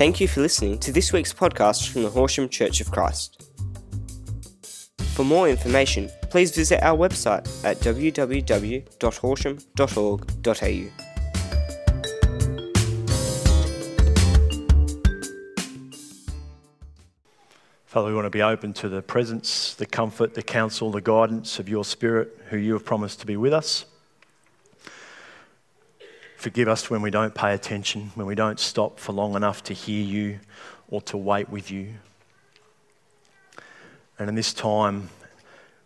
Thank you for listening to this week's podcast from the Horsham Church of Christ. For more information, please visit our website at www.horsham.org.au. Father, we want to be open to the presence, the comfort, the counsel, the guidance of your Spirit, who you have promised to be with us. Forgive us when we don't pay attention, when we don't stop for long enough to hear you or to wait with you. And in this time,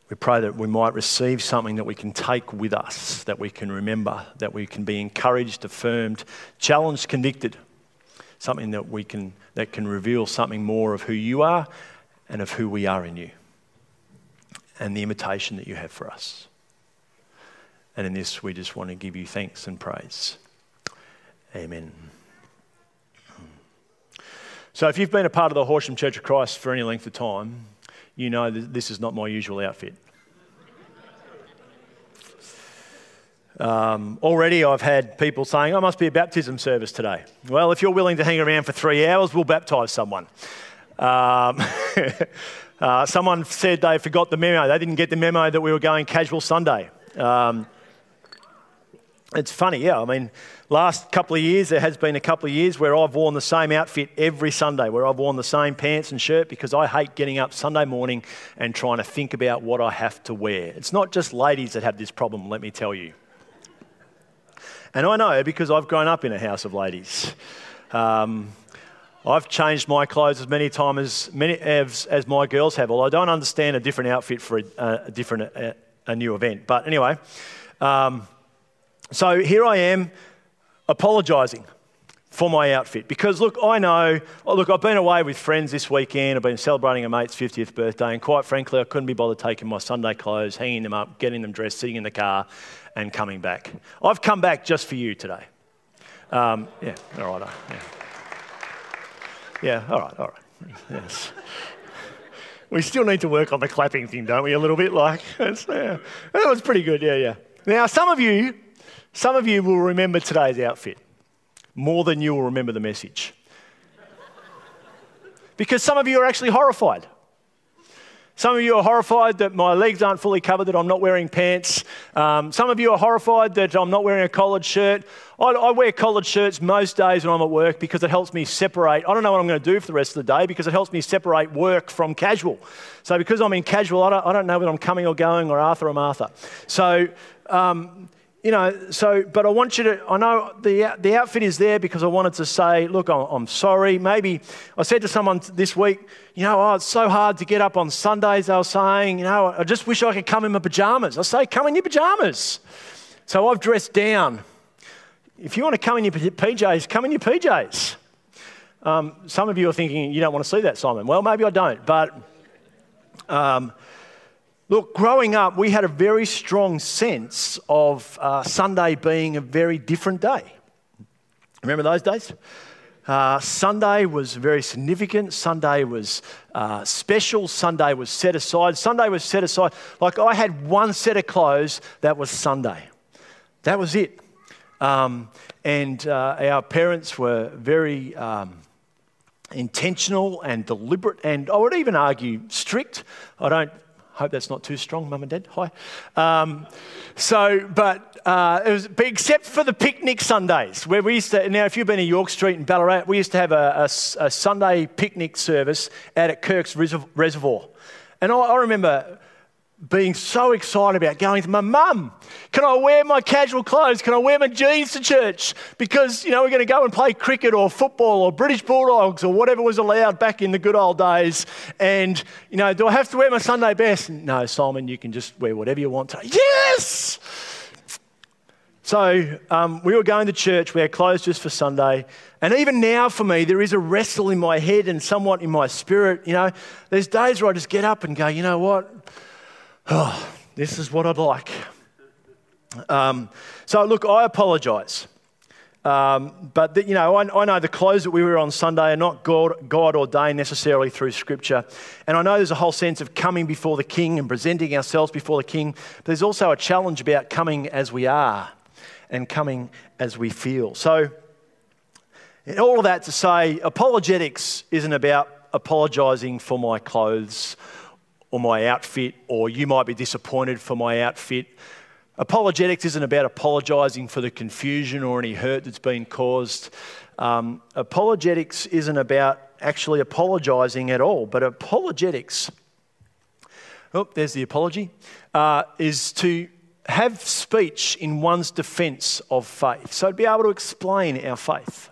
we pray that we might receive something that we can take with us, that we can remember, that we can be encouraged, affirmed, challenged, convicted. Something that we can that can reveal something more of who you are and of who we are in you and the invitation that you have for us. And in this, we just want to give you thanks and praise. Amen. So, if you've been a part of the Horsham Church of Christ for any length of time, you know that this is not my usual outfit. Um, already, I've had people saying, I must be a baptism service today. Well, if you're willing to hang around for three hours, we'll baptise someone. Um, uh, someone said they forgot the memo. They didn't get the memo that we were going casual Sunday. Um, it's funny, yeah. I mean, last couple of years, there has been a couple of years where I've worn the same outfit every Sunday, where I've worn the same pants and shirt because I hate getting up Sunday morning and trying to think about what I have to wear. It's not just ladies that have this problem, let me tell you. And I know because I've grown up in a house of ladies. Um, I've changed my clothes as many times as, many, as, as my girls have. Well, I don't understand a different outfit for a, a different a, a, new event. But anyway, um, so here I am apologising for my outfit because look, I know. Oh, look, I've been away with friends this weekend. I've been celebrating a mate's 50th birthday, and quite frankly, I couldn't be bothered taking my Sunday clothes, hanging them up, getting them dressed, sitting in the car, and coming back. I've come back just for you today. Um, yeah, all right. Yeah. Yeah, all right, all right. Yes. We still need to work on the clapping thing, don't we? A little bit like yeah, that was pretty good. Yeah, yeah. Now, some of you, some of you will remember today's outfit more than you will remember the message, because some of you are actually horrified. Some of you are horrified that my legs aren't fully covered, that I'm not wearing pants. Um, some of you are horrified that I'm not wearing a collared shirt. I, I, wear collared shirts most days when I'm at work because it helps me separate. I don't know what I'm going to do for the rest of the day because it helps me separate work from casual. So, because I'm in casual, I don't, I don't know whether I'm coming or going or Arthur or Martha. So, um, you know, so, but I want you to, I know the, the outfit is there because I wanted to say, look, I'm, I'm sorry. Maybe I said to someone this week, you know, oh, it's so hard to get up on Sundays. They were saying, you know, I just wish I could come in my pajamas. I say, come in your pajamas. So I've dressed down. If you want to come in your PJs, come in your PJs. Um, some of you are thinking, you don't want to see that, Simon. Well, maybe I don't, but. Um, Look, growing up, we had a very strong sense of uh, Sunday being a very different day. Remember those days? Uh, Sunday was very significant. Sunday was uh, special. Sunday was set aside. Sunday was set aside. Like I had one set of clothes that was Sunday. That was it. Um, and uh, our parents were very um, intentional and deliberate, and I would even argue strict. I don't Hope that's not too strong, mum and dad. Hi. Um, so, but uh, it was, except for the picnic Sundays, where we used to, now if you've been to York Street in Ballarat, we used to have a, a, a Sunday picnic service out at Kirk's Reservoir. And I, I remember being so excited about going to my mum. Can I wear my casual clothes? Can I wear my jeans to church? Because, you know, we're going to go and play cricket or football or British Bulldogs or whatever was allowed back in the good old days. And, you know, do I have to wear my Sunday best? No, Simon, you can just wear whatever you want today. Yes! So um, we were going to church. We had clothes just for Sunday. And even now, for me, there is a wrestle in my head and somewhat in my spirit. You know, there's days where I just get up and go, you know what? Oh, this is what I'd like. Um, so, look, I apologise. Um, but, the, you know, I, I, know the clothes that we wear on Sunday are not God, God ordained necessarily through Scripture. And I know there's a whole sense of coming before the King and presenting ourselves before the King. But there's also a challenge about coming as we are and coming as we feel. So, all of that to say, apologetics isn't about apologising for my clothes or my outfit, or you might be disappointed for my outfit. Apologetics isn't about apologising for the confusion or any hurt that's been caused. Um, apologetics isn't about actually apologising at all, but apologetics, oh, there's the apology, uh, is to have speech in one's defence of faith. So to be able to explain our faith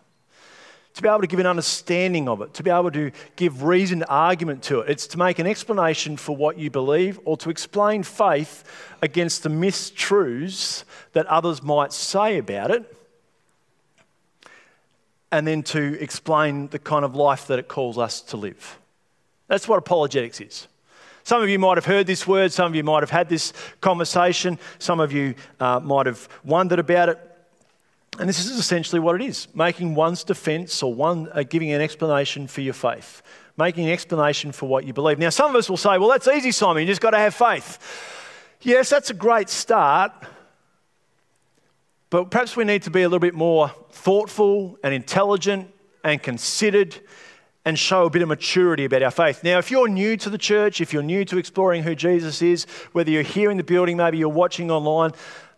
to be able to give an understanding of it, to be able to give reasoned argument to it. It's to make an explanation for what you believe or to explain faith against the mistruths that others might say about it, and then to explain the kind of life that it calls us to live. That's what apologetics is. Some of you might have heard this word, some of you might have had this conversation, some of you uh, might have wondered about it. And this is essentially what it is making one's defense or one, uh, giving an explanation for your faith, making an explanation for what you believe. Now, some of us will say, well, that's easy, Simon, you just got to have faith. Yes, that's a great start, but perhaps we need to be a little bit more thoughtful and intelligent and considered and show a bit of maturity about our faith. Now, if you're new to the church, if you're new to exploring who Jesus is, whether you're here in the building, maybe you're watching online,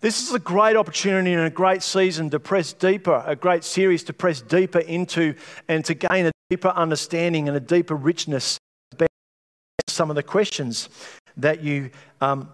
this is a great opportunity and a great season to press deeper, a great series to press deeper into and to gain a deeper understanding and a deeper richness about some of the questions that you um,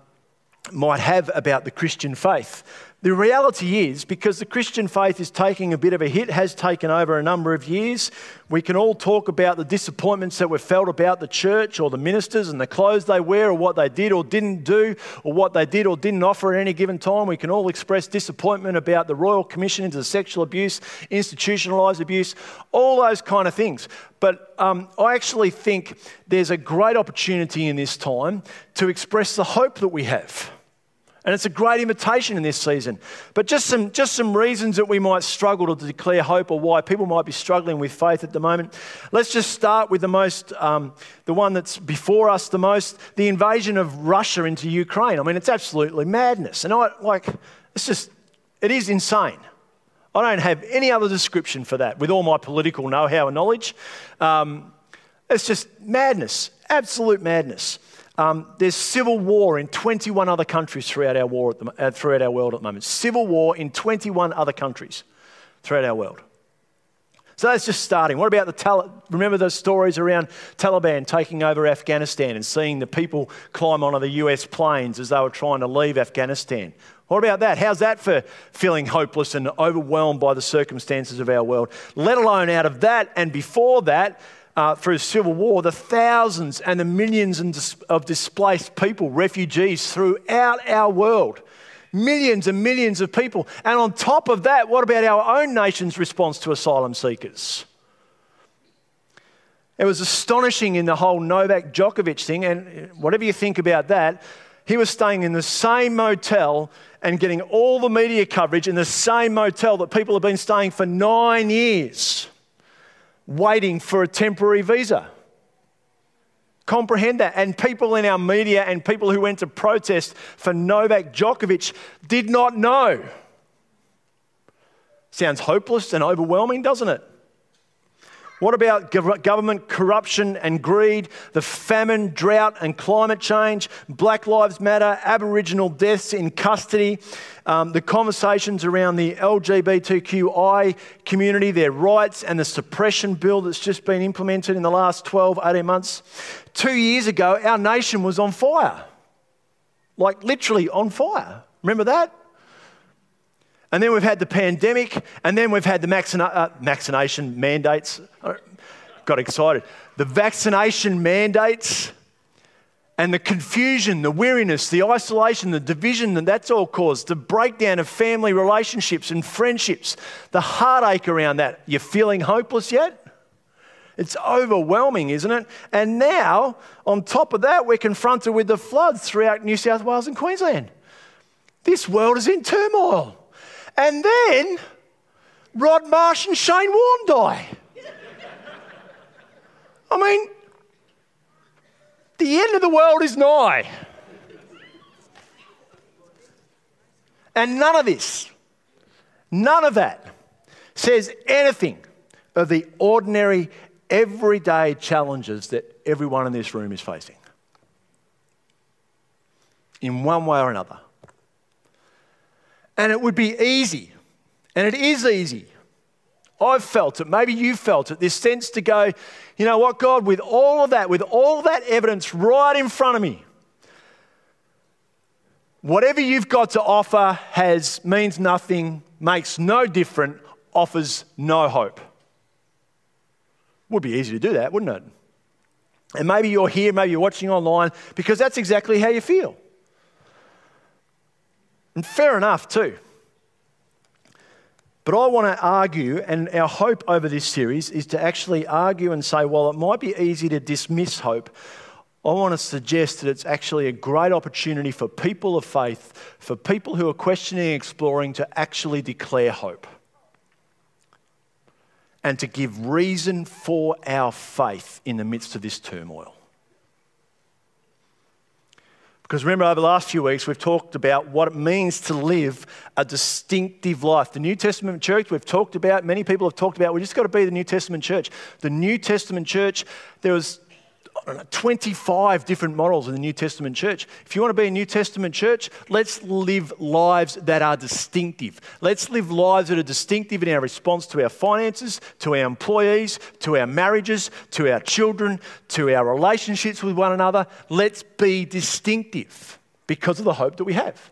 might have about the Christian faith. The reality is, because the Christian faith is taking a bit of a hit, has taken over a number of years, we can all talk about the disappointments that we've felt about the church or the ministers and the clothes they wear or what they did or didn't do or what they did or didn't offer at any given time. We can all express disappointment about the Royal Commission into sexual abuse, institutionalised abuse, all those kind of things. But um, I actually think there's a great opportunity in this time to express the hope that we have. And it's a great invitation in this season. But just some, just some reasons that we might struggle to declare hope or why people might be struggling with faith at the moment. Let's just start with the most, um, the one that's before us the most the invasion of Russia into Ukraine. I mean, it's absolutely madness. And I, like, it's just, it is insane. I don't have any other description for that with all my political know how and knowledge. Um, it's just madness, absolute madness. Um, there's civil war in 21 other countries throughout our, war the, uh, throughout our world at the moment. Civil war in 21 other countries throughout our world. So that's just starting. What about the Tal- remember those stories around Taliban taking over Afghanistan and seeing the people climb onto the US planes as they were trying to leave Afghanistan? What about that? How's that for feeling hopeless and overwhelmed by the circumstances of our world? Let alone out of that and before that, uh, through civil war, the thousands and the millions of displaced people, refugees throughout our world. Millions and millions of people. And on top of that, what about our own nation's response to asylum seekers? It was astonishing in the whole Novak Djokovic thing, and whatever you think about that, he was staying in the same motel and getting all the media coverage in the same motel that people have been staying for nine years waiting for a temporary visa. Comprehend that. And people in our media and people who went to protest for Novak Djokovic did not know. Sounds hopeless and overwhelming, doesn't it? What about government corruption and greed, the famine, drought, and climate change, Black Lives Matter, Aboriginal deaths in custody, um, the conversations around the LGBTQI community, their rights, and the suppression bill that's just been implemented in the last 12, 18 months? Two years ago, our nation was on fire. Like literally on fire. Remember that? And then we've had the pandemic, and then we've had the uh, vaccination mandates. Got excited. The vaccination mandates and the confusion, the weariness, the isolation, the division that that's all caused, the breakdown of family relationships and friendships, the heartache around that. You're feeling hopeless yet? It's overwhelming, isn't it? And now, on top of that, we're confronted with the floods throughout New South Wales and Queensland. This world is in turmoil. And then Rod Marsh and Shane Warne die. I mean, the end of the world is nigh. And none of this, none of that says anything of the ordinary, everyday challenges that everyone in this room is facing. In one way or another. And it would be easy, and it is easy. I've felt it, maybe you've felt it, this sense to go, you know what, God, with all of that, with all that evidence right in front of me, whatever you've got to offer has means nothing, makes no difference, offers no hope. Would be easy to do that, wouldn't it? And maybe you're here, maybe you're watching online, because that's exactly how you feel. And fair enough, too. But I want to argue, and our hope over this series is to actually argue and say, while it might be easy to dismiss hope, I want to suggest that it's actually a great opportunity for people of faith, for people who are questioning and exploring, to actually declare hope and to give reason for our faith in the midst of this turmoil. Because remember, over the last few weeks, we've talked about what it means to live a distinctive life. The New Testament church, we've talked about, many people have talked about, we just got to be the New Testament church. The New Testament church, there was know, 25 different models in the New Testament church. If you want to be a New Testament church, let's live lives that are distinctive. Let's live lives that are distinctive in our response to our finances, to our employees, to our marriages, to our children, to our relationships with one another. Let's be distinctive because of the hope that we have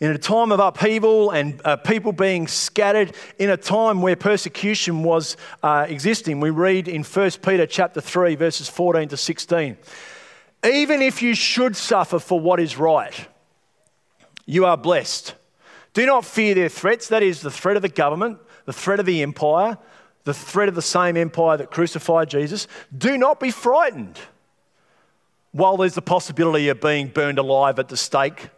in a time of upheaval and uh, people being scattered, in a time where persecution was uh, existing. We read in 1 Peter chapter 3, verses 14 to 16. Even if you should suffer for what is right, you are blessed. Do not fear their threats, that is, the threat of the government, the threat of the empire, the threat of the same empire that crucified Jesus. Do not be frightened while there's the possibility of being burned alive at the stake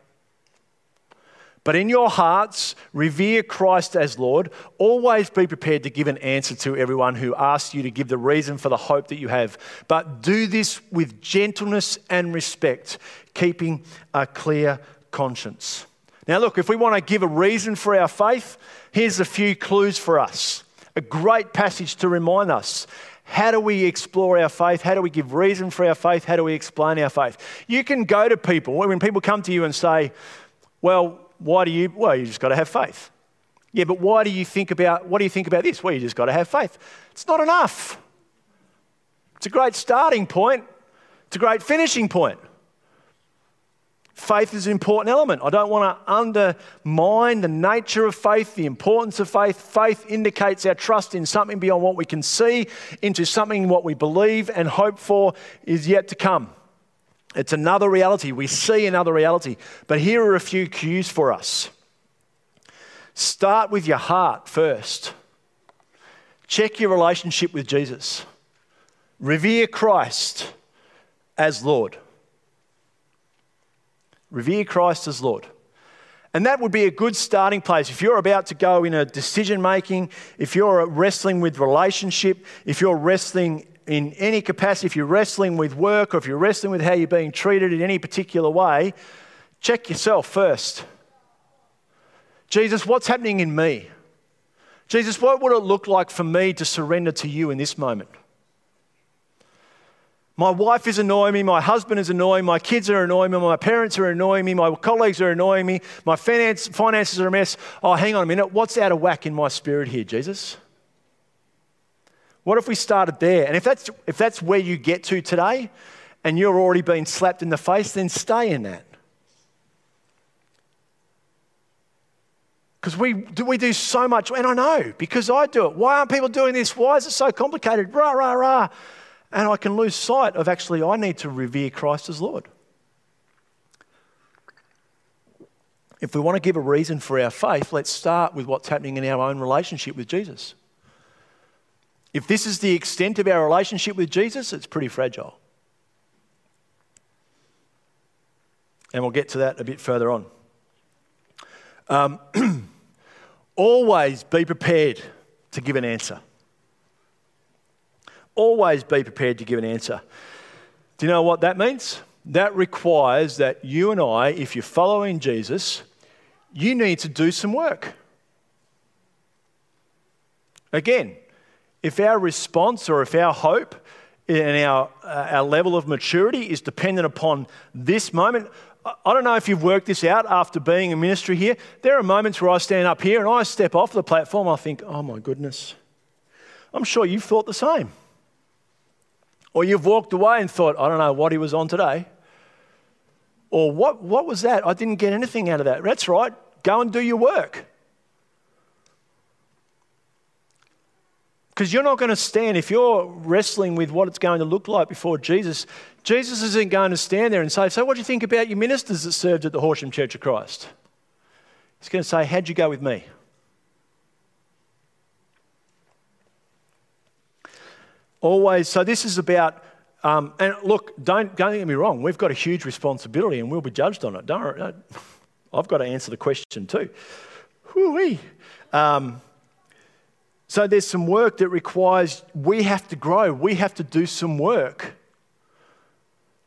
but in your hearts, revere Christ as Lord. Always be prepared to give an answer to everyone who asks you to give the reason for the hope that you have. But do this with gentleness and respect, keeping a clear conscience. Now, look, if we want to give a reason for our faith, here's a few clues for us. A great passage to remind us. How do we explore our faith? How do we give reason for our faith? How do we explain our faith? You can go to people, when people come to you and say, Well, why do you? Well, you just got to have faith. Yeah, but why do you think about, what do you think about this? Well, you just got to have faith. It's not enough. It's a great starting point, it's a great finishing point. Faith is an important element. I don't want to undermine the nature of faith, the importance of faith. Faith indicates our trust in something beyond what we can see, into something what we believe and hope for is yet to come. It's another reality. We see another reality. But here are a few cues for us. Start with your heart first. Check your relationship with Jesus. Revere Christ as Lord. Revere Christ as Lord. And that would be a good starting place. If you're about to go in a decision making, if you're wrestling with relationship, if you're wrestling in any capacity, if you're wrestling with work or if you're wrestling with how you're being treated in any particular way, check yourself first. Jesus, what's happening in me? Jesus, what would it look like for me to surrender to you in this moment? My wife is annoying me, my husband is annoying, my kids are annoying me, my parents are annoying me, my colleagues are annoying me, my finance, finances are a mess. Oh, hang on a minute, what's out of whack in my spirit here, Jesus? What if we started there? And if that's, if that's where you get to today and you're already being slapped in the face, then stay in that. Because we do, we do so much, and I know because I do it. Why aren't people doing this? Why is it so complicated? Rah, rah, rah. And I can lose sight of actually, I need to revere Christ as Lord. If we want to give a reason for our faith, let's start with what's happening in our own relationship with Jesus. If this is the extent of our relationship with Jesus, it's pretty fragile. And we'll get to that a bit further on. Um, always be prepared to give an answer. Always be prepared to give an answer. Do you know what that means? That requires that you and I, if you're following Jesus, you need to do some work. Again, if our response or if our hope and our, uh, our level of maturity is dependent upon this moment, I don't know if you've worked this out after being in ministry here. There are moments where I stand up here and I step off the platform, I think, oh my goodness. I'm sure you've thought the same. Or you've walked away and thought, I don't know what he was on today. Or what, what was that? I didn't get anything out of that. That's right. Go and do your work. Because you're not going to stand, if you're wrestling with what it's going to look like before Jesus, Jesus isn't going to stand there and say, So, what do you think about your ministers that served at the Horsham Church of Christ? He's going to say, How'd you go with me? Always, so this is about, um, and look, don't, don't get me wrong, we've got a huge responsibility and we'll be judged on it. Don't, I've got to answer the question too. Whoo-wee. Um, so there's some work that requires, we have to grow, we have to do some work.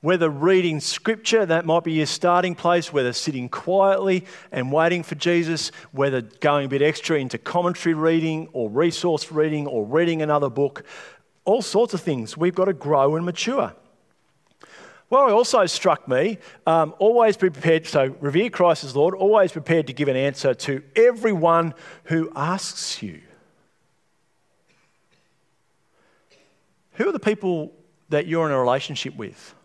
Whether reading scripture, that might be your starting place, whether sitting quietly and waiting for Jesus, whether going a bit extra into commentary reading or resource reading or reading another book all sorts of things. We've got to grow and mature. What also struck me, um, always be prepared, so revere Christ as Lord, always prepared to give an answer to everyone who asks you. Who are the people that you're in a relationship with?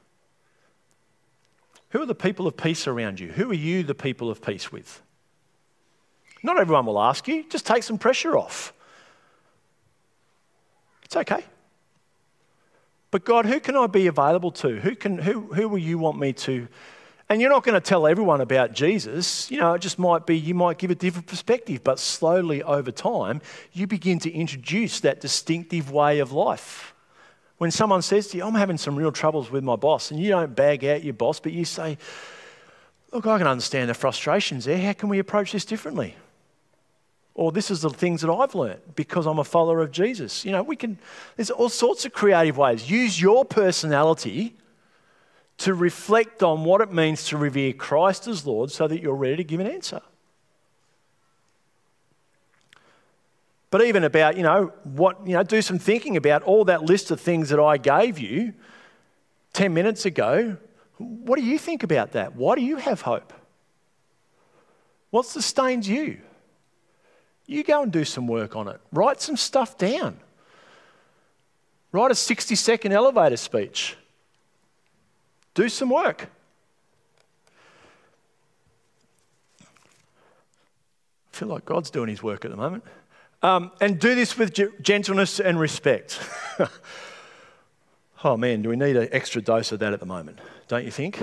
Who are the people of peace around you? Who are you the people of peace with? Not everyone will ask you, just take some pressure off. It's okay. But God, who can I be available to? Who, can, who, who will you want me to? And you're not going to tell everyone about Jesus. You know, it just might be you might give a different perspective, but slowly over time, you begin to introduce that distinctive way of life. When someone says to you, I'm having some real troubles with my boss, and you don't bag out your boss, but you say, Look, I can understand the frustrations there. How can we approach this differently? Or this is the things that I've learned because I'm a follower of Jesus. You know, we can, there's all sorts of creative ways. Use your personality to reflect on what it means to revere Christ as Lord so that you're ready to give an answer. But even about, you know, what, you know, do some thinking about all that list of things that I gave you 10 minutes ago. What do you think about that? Why do you have hope? What sustains you? You go and do some work on it. Write some stuff down. Write a 60 second elevator speech. Do some work. I feel like God's doing his work at the moment. Um, and do this with gentleness and respect. oh man, do we need an extra dose of that at the moment? Don't you think?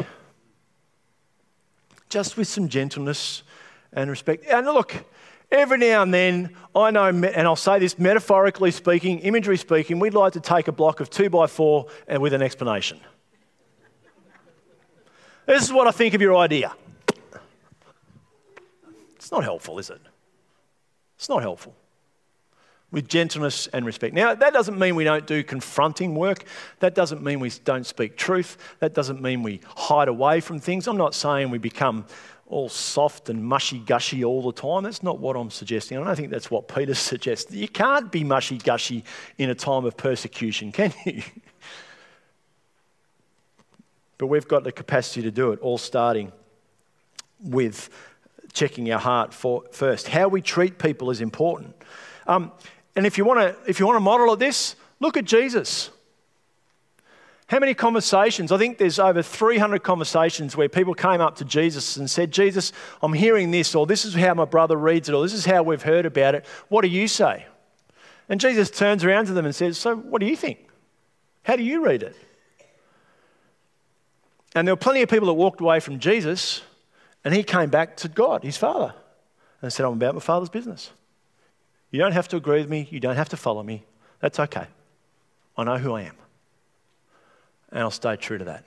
Just with some gentleness and respect. And look, Every now and then, I know, and I'll say this metaphorically speaking, imagery speaking, we'd like to take a block of two by four and with an explanation. This is what I think of your idea. It's not helpful, is it? It's not helpful. With gentleness and respect. Now, that doesn't mean we don't do confronting work. That doesn't mean we don't speak truth. That doesn't mean we hide away from things. I'm not saying we become all soft and mushy gushy all the time. That's not what I'm suggesting. I don't think that's what Peter suggests. You can't be mushy gushy in a time of persecution, can you? but we've got the capacity to do it, all starting with checking our heart for, first. How we treat people is important. Um, and if you want to, if you want to model of this, look at Jesus. How many conversations? I think there's over 300 conversations where people came up to Jesus and said, Jesus, I'm hearing this, or this is how my brother reads it, or this is how we've heard about it. What do you say? And Jesus turns around to them and says, So what do you think? How do you read it? And there were plenty of people that walked away from Jesus, and he came back to God, his Father, and said, I'm about my Father's business. You don't have to agree with me, you don't have to follow me. That's okay. I know who I am and I'll stay true to that.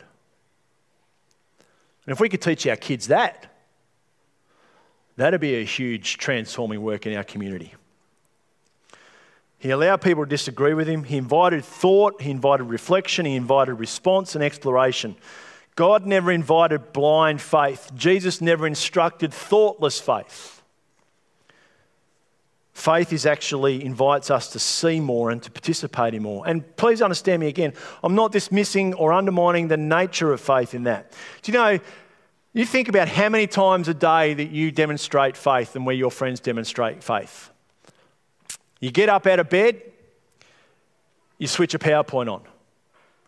And if we could teach our kids that, that'd be a huge transforming work in our community. He allowed people to disagree with him. He invited thought, he invited reflection, he invited response and exploration. God never invited blind faith. Jesus never instructed thoughtless faith. Faith is actually invites us to see more and to participate in more. And please understand me again, I'm not dismissing or undermining the nature of faith in that. Do you know, you think about how many times a day that you demonstrate faith and where your friends demonstrate faith. You get up out of bed, you switch a PowerPoint on.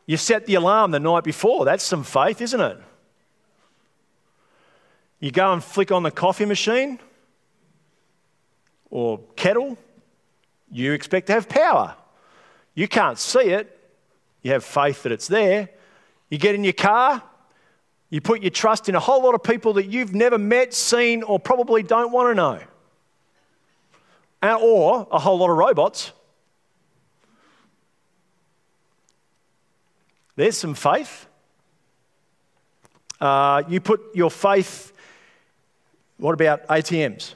You set the alarm the night before. That's some faith, isn't it? You go and flick on the coffee machine or kettle, you expect to have power. You can't see it, you have faith that it's there. You get in your car, you put your trust in a whole lot of people that you've never met, seen, or probably don't want to know. Or a whole lot of robots. There's some faith. Uh, you put your faith, what about ATMs?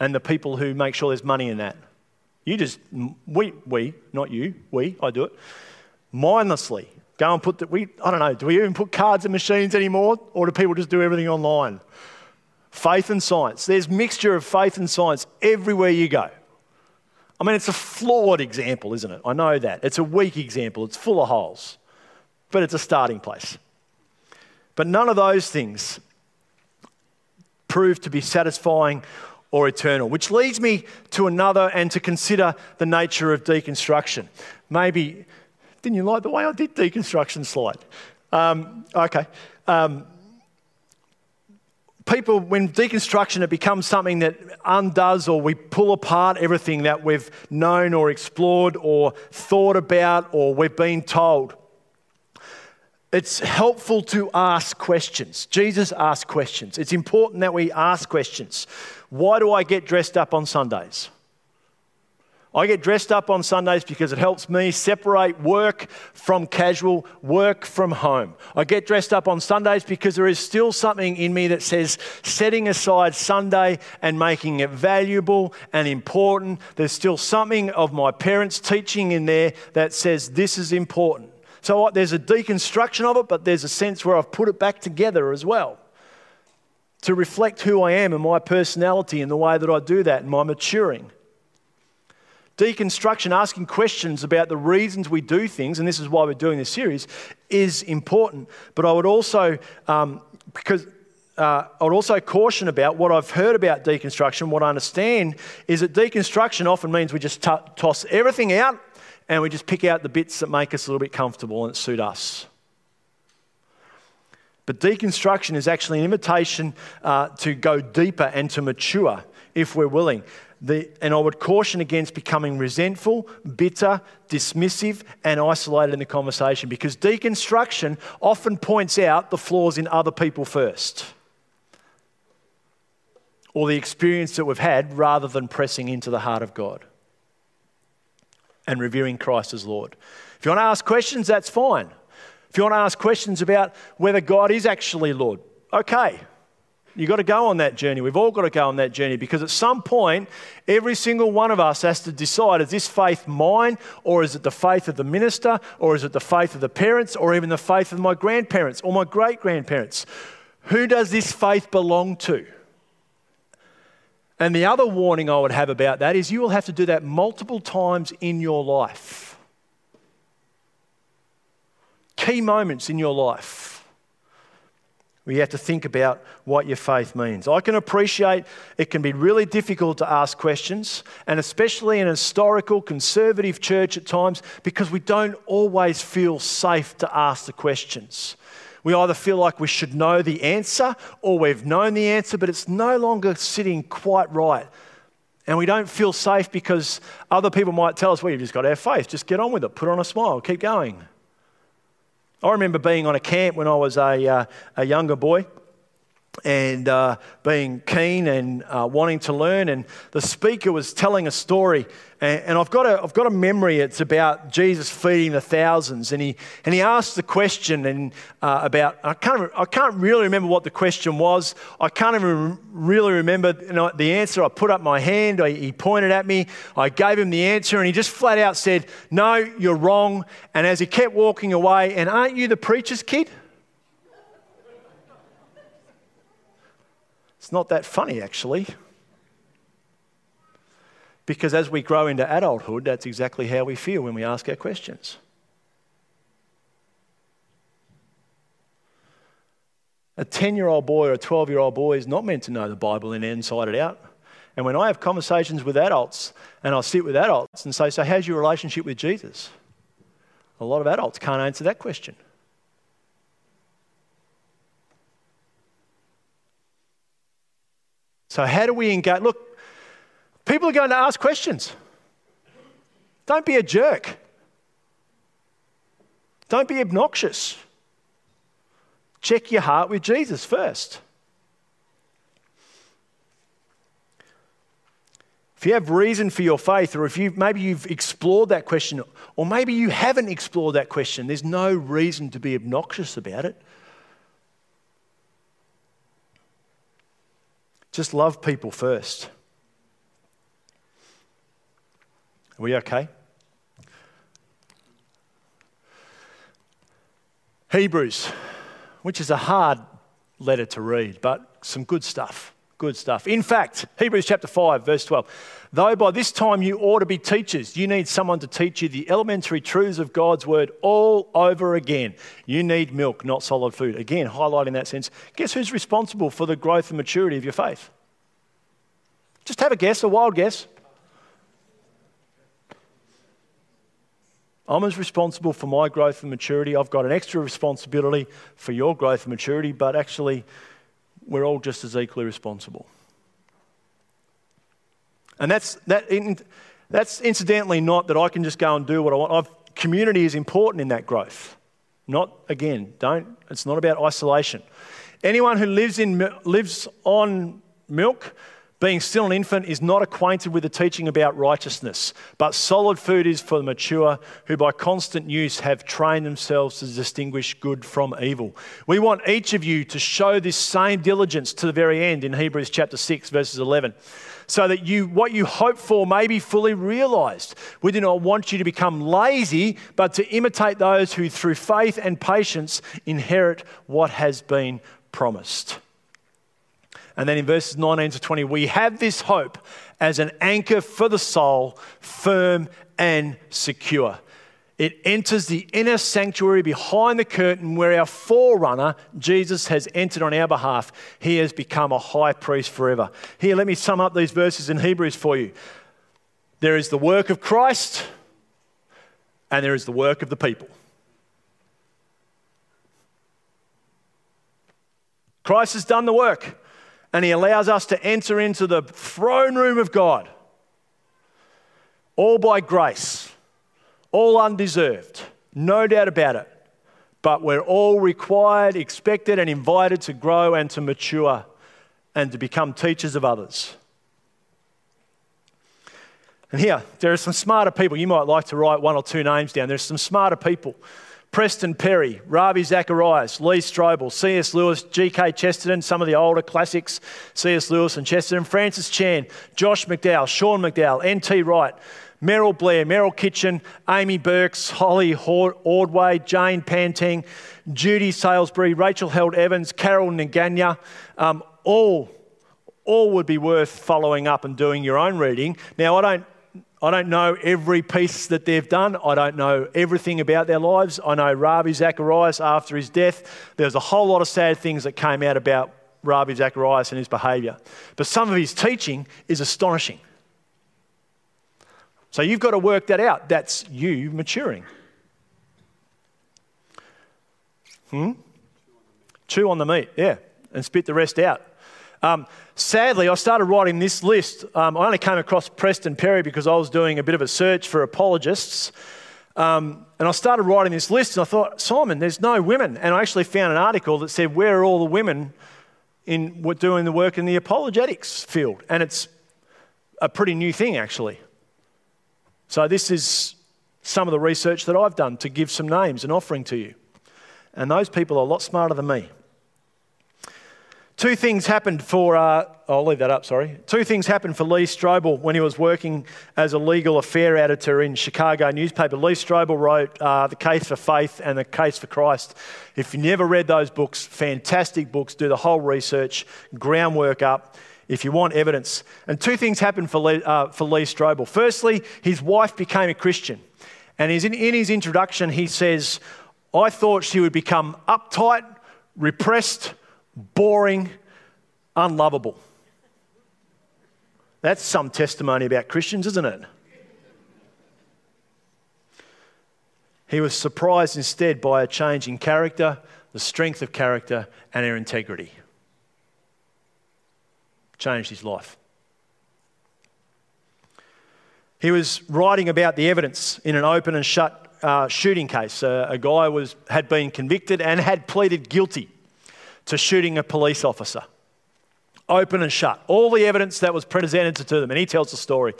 And the people who make sure there's money in that. You just, we, we, not you, we, I do it, mindlessly Go and put the, we, I don't know, do we even put cards in machines anymore? Or do people just do everything online? Faith and science. There's mixture of faith and science everywhere you go. I mean, it's a flawed example, isn't it? I know that. It's a weak example. It's full of holes. But it's a starting place. But none of those things prove to be satisfying or eternal, which leads me to another and to consider the nature of deconstruction. Maybe didn't you like the way I did deconstruction slide? Um, okay. Um, people, when deconstruction, it becomes something that undoes or we pull apart everything that we've known or explored or thought about or we've been told. It's helpful to ask questions. Jesus asked questions. It's important that we ask questions. Why do I get dressed up on Sundays? I get dressed up on Sundays because it helps me separate work from casual, work from home. I get dressed up on Sundays because there is still something in me that says setting aside Sunday and making it valuable and important. There's still something of my parents' teaching in there that says this is important. So there's a deconstruction of it, but there's a sense where I've put it back together as well to reflect who I am and my personality and the way that I do that and my maturing. Deconstruction, asking questions about the reasons we do things, and this is why we're doing this series, is important. But I would also, um, because uh, I would also caution about what I've heard about deconstruction, what I understand is that deconstruction often means we just t- toss everything out and we just pick out the bits that make us a little bit comfortable and suit us. But deconstruction is actually an invitation uh, to go deeper and to mature if we're willing. The, and I would caution against becoming resentful, bitter, dismissive, and isolated in the conversation because deconstruction often points out the flaws in other people first or the experience that we've had rather than pressing into the heart of God and revering Christ as Lord. If you want to ask questions, that's fine. If you want to ask questions about whether God is actually Lord, okay. You've got to go on that journey. We've all got to go on that journey because at some point, every single one of us has to decide is this faith mine, or is it the faith of the minister, or is it the faith of the parents, or even the faith of my grandparents or my great grandparents? Who does this faith belong to? And the other warning I would have about that is you will have to do that multiple times in your life. Key moments in your life where you have to think about what your faith means. I can appreciate it can be really difficult to ask questions, and especially in a historical, conservative church at times, because we don't always feel safe to ask the questions. We either feel like we should know the answer or we've known the answer, but it's no longer sitting quite right. And we don't feel safe because other people might tell us, well, you've just got to have faith. Just get on with it. Put on a smile. Keep going. I remember being on a camp when I was a, uh, a younger boy and uh, being keen and uh, wanting to learn. And the speaker was telling a story, and, and, I've, got a, I've got a memory. It's about Jesus feeding the thousands, and he and he asked the question and uh, about I can't I can't really remember what the question was. I can't even really remember you know, the answer. I put up my hand. I, he pointed at me. I gave him the answer, and he just flat out said, "No, you're wrong." And as he kept walking away, and aren't you the preacher's kid? It's not that funny, actually. Because as we grow into adulthood, that's exactly how we feel when we ask our questions. A 10 year old boy or a 12 year old boy is not meant to know the Bible in inside and out. And when I have conversations with adults and I sit with adults and say, So, how's your relationship with Jesus? A lot of adults can't answer that question. So, how do we engage? Look, people are going to ask questions. Don't be a jerk. Don't be obnoxious. Check your heart with Jesus first. If you have reason for your faith, or if you maybe you've explored that question, or maybe you haven't explored that question, there's no reason to be obnoxious about it. Just love people first. Are we okay? Hebrews which is a hard letter to read, but some good stuff. Good stuff. In fact, Hebrews chapter 5, verse 12. Though by this time you ought to be teachers, you need someone to teach you the elementary truths of God's word all over again. You need milk, not solid food. Again, highlighting that sense. Guess who's responsible for the growth and maturity of your faith? Just have a guess, a wild guess. I'm as responsible for my growth and maturity. I've got an extra responsibility for your growth and maturity, but actually, we're all just as equally responsible. And that's, that, in, that's incidentally not that I can just go and do what I want. I've, community is important in that growth. Not, again, don't, it's not about isolation. Anyone who lives, in, lives on milk being still an infant is not acquainted with the teaching about righteousness, but solid food is for the mature who by constant use have trained themselves to distinguish good from evil. We want each of you to show this same diligence to the very end in Hebrews chapter 6, verses 11, so that you, what you hope for may be fully realized. We do not want you to become lazy, but to imitate those who through faith and patience inherit what has been promised. And then in verses 19 to 20, we have this hope as an anchor for the soul, firm and secure. It enters the inner sanctuary behind the curtain where our forerunner, Jesus, has entered on our behalf. He has become a high priest forever. Here, let me sum up these verses in Hebrews for you. There is the work of Christ, and there is the work of the people. Christ has done the work and He allows us to enter into the throne room of God, all by grace, all undeserved, no doubt about it. But we're all required, expected, and invited to grow and to mature and to become teachers of others. And here, there are some smarter people. You might like to write one or two names down. There's some smarter people Preston Perry, Ravi Zacharias, Lee Strobel, C.S. Lewis, G.K. Chesterton, some of the older classics, C.S. Lewis and Chesterton, Francis Chan, Josh McDowell, Sean McDowell, N.T. Wright, Merrill Blair, Merrill Kitchen, Amy Burks, Holly Ordway, Jane Panting, Judy Salisbury, Rachel Held Evans, Carol Naganya, um, all, all would be worth following up and doing your own reading. Now, I don't I don't know every piece that they've done. I don't know everything about their lives. I know Ravi Zacharias after his death. There was a whole lot of sad things that came out about Ravi Zacharias and his behaviour. But some of his teaching is astonishing. So you've got to work that out. That's you maturing. Hmm? Chew on the meat, yeah, and spit the rest out. Um, sadly, I started writing this list. Um, I only came across Preston Perry because I was doing a bit of a search for apologists. Um, and I started writing this list, and I thought, Simon, there's no women. And I actually found an article that said, Where are all the women in doing the work in the apologetics field? And it's a pretty new thing, actually. So, this is some of the research that I've done to give some names and offering to you. And those people are a lot smarter than me. Two things happened for, uh, I'll leave that up, sorry. Two things happened for Lee Strobel when he was working as a legal affair editor in Chicago newspaper. Lee Strobel wrote uh, The Case for Faith and The Case for Christ. If you never read those books, fantastic books, do the whole research, groundwork up. if you want evidence. And two things happened for Lee, uh, for Lee Strobel. Firstly, his wife became a Christian. And in, in his introduction, he says, I thought she would become uptight, repressed, boring, unlovable. That's some testimony about Christians, isn't it? He was surprised instead by a change in character, the strength of character, and her integrity. Changed his life. He was writing about the evidence in an open and shut uh, shooting case. Uh, a guy was, had been convicted and had pleaded guilty to shooting a police officer. Open and shut. All the evidence that was presented to them, and he tells the story.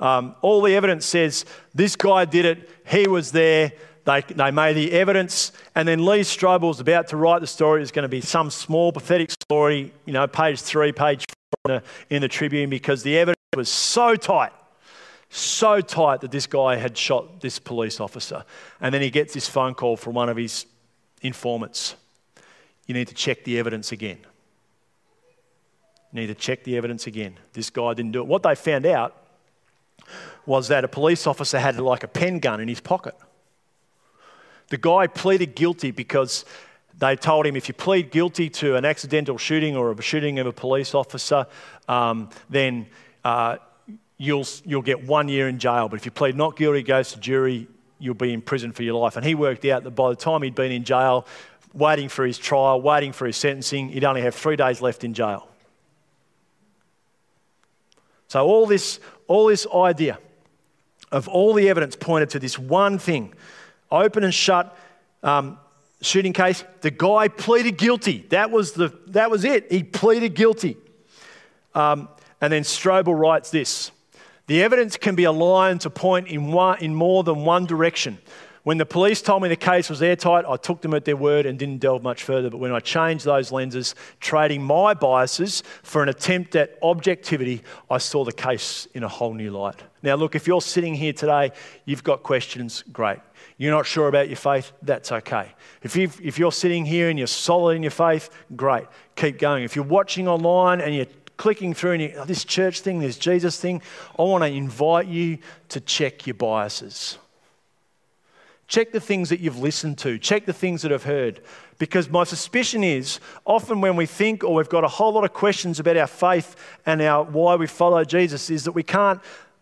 Um, all the evidence says this guy did it, he was there, they, they made the evidence, and then Lee Strobel was about to write the story. It was going to be some small, pathetic story, you know, page three, page four in the, in the Tribune, because the evidence was so tight, so tight that this guy had shot this police officer. And then he gets this phone call from one of his informants. You need to check the evidence again. You need to check the evidence again. This guy didn't do it. What they found out was that a police officer had like a pen gun in his pocket. The guy pleaded guilty because they told him if you plead guilty to an accidental shooting or a shooting of a police officer, um, then uh, you'll, you'll get one year in jail. But if you plead not guilty, goes to jury, you'll be in prison for your life. And he worked out that by the time he'd been in jail, waiting for his trial, waiting for his sentencing, he'd only have three days left in jail. So all this, all this idea of all the evidence pointed to this one thing open and shut um, shooting case. The guy pleaded guilty. That was, the, that was it. He pleaded guilty. Um, and then Strobel writes this The evidence can be aligned to point in, one, in more than one direction. When the police told me the case was airtight, I took them at their word and didn't delve much further. But when I changed those lenses, trading my biases for an attempt at objectivity, I saw the case in a whole new light. Now, look, if you're sitting here today, you've got questions, great. You're not sure about your faith, that's okay. If, you if you're sitting here and you're solid in your faith, great. Keep going. If you're watching online and you're clicking through and you, oh, this church thing, this Jesus thing, I want to invite you to check your biases. Check the things that you've listened to. Check the things that I've heard. Because my suspicion is often when we think or we've got a whole lot of questions about our faith and our why we follow Jesus, is that we can't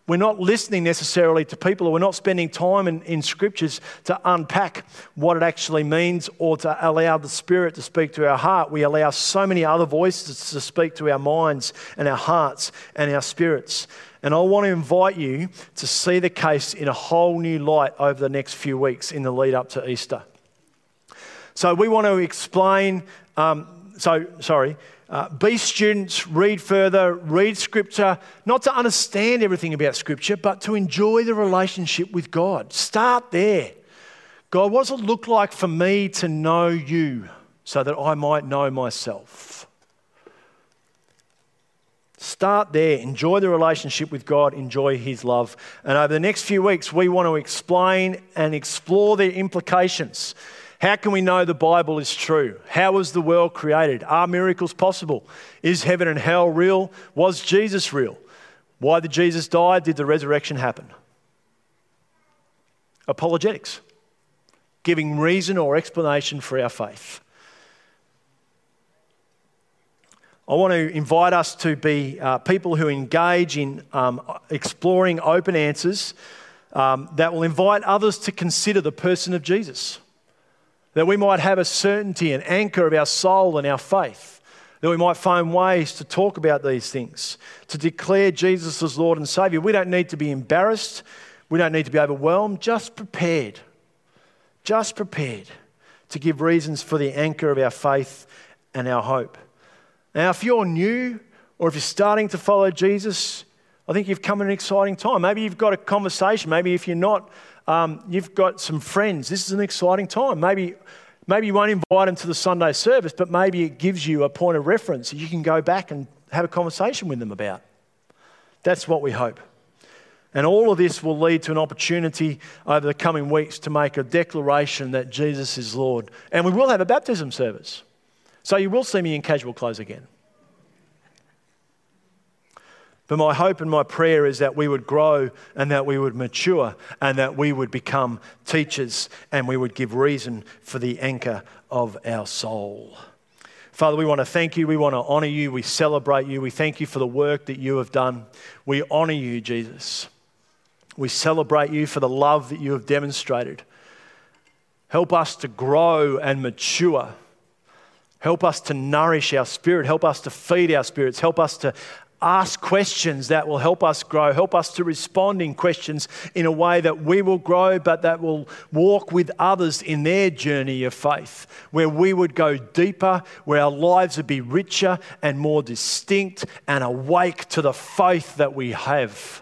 we're not listening necessarily to people, or we're not spending time in, in scriptures to unpack what it actually means or to allow the Spirit to speak to our heart. We allow so many other voices to speak to our minds and our hearts and our spirits. And I want to invite you to see the case in a whole new light over the next few weeks in the lead up to Easter. So, we want to explain, um, so, sorry, uh, be students, read further, read Scripture, not to understand everything about Scripture, but to enjoy the relationship with God. Start there. God, what does it look like for me to know you so that I might know myself? Start there. Enjoy the relationship with God. Enjoy His love. And over the next few weeks, we want to explain and explore the implications how can we know the Bible is true? How was the world created? Are miracles possible? Is heaven and hell real? Was Jesus real? Why did Jesus die? Did the resurrection happen? Apologetics, giving reason or explanation for our faith. I want to invite us to be uh, people who engage in um, exploring open answers um, that will invite others to consider the person of Jesus. That we might have a certainty, an anchor of our soul and our faith, that we might find ways to talk about these things, to declare Jesus as Lord and Savior. We don't need to be embarrassed, we don't need to be overwhelmed, just prepared, just prepared to give reasons for the anchor of our faith and our hope. Now, if you're new or if you're starting to follow Jesus, I think you've come at an exciting time. Maybe you've got a conversation. Maybe if you're not, um, you've got some friends. This is an exciting time. Maybe, maybe you won't invite them to the Sunday service, but maybe it gives you a point of reference that you can go back and have a conversation with them about. That's what we hope. And all of this will lead to an opportunity over the coming weeks to make a declaration that Jesus is Lord. And we will have a baptism service. So you will see me in casual clothes again. But my hope and my prayer is that we would grow and that we would mature and that we would become teachers and we would give reason for the anchor of our soul. Father, we want to thank you. We want to honor you. We celebrate you. We thank you for the work that you have done. We honor you, Jesus. We celebrate you for the love that you have demonstrated. Help us to grow and mature. Help us to nourish our spirit. Help us to feed our spirits. Help us to ask questions that will help us grow. Help us to respond in questions in a way that we will grow, but that will walk with others in their journey of faith, where we would go deeper, where our lives would be richer and more distinct and awake to the faith that we have.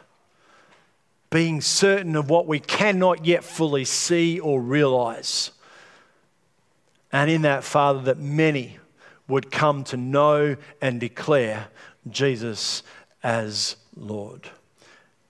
Being certain of what we cannot yet fully see or realize. And in that, Father, that many would come to know and declare Jesus as Lord.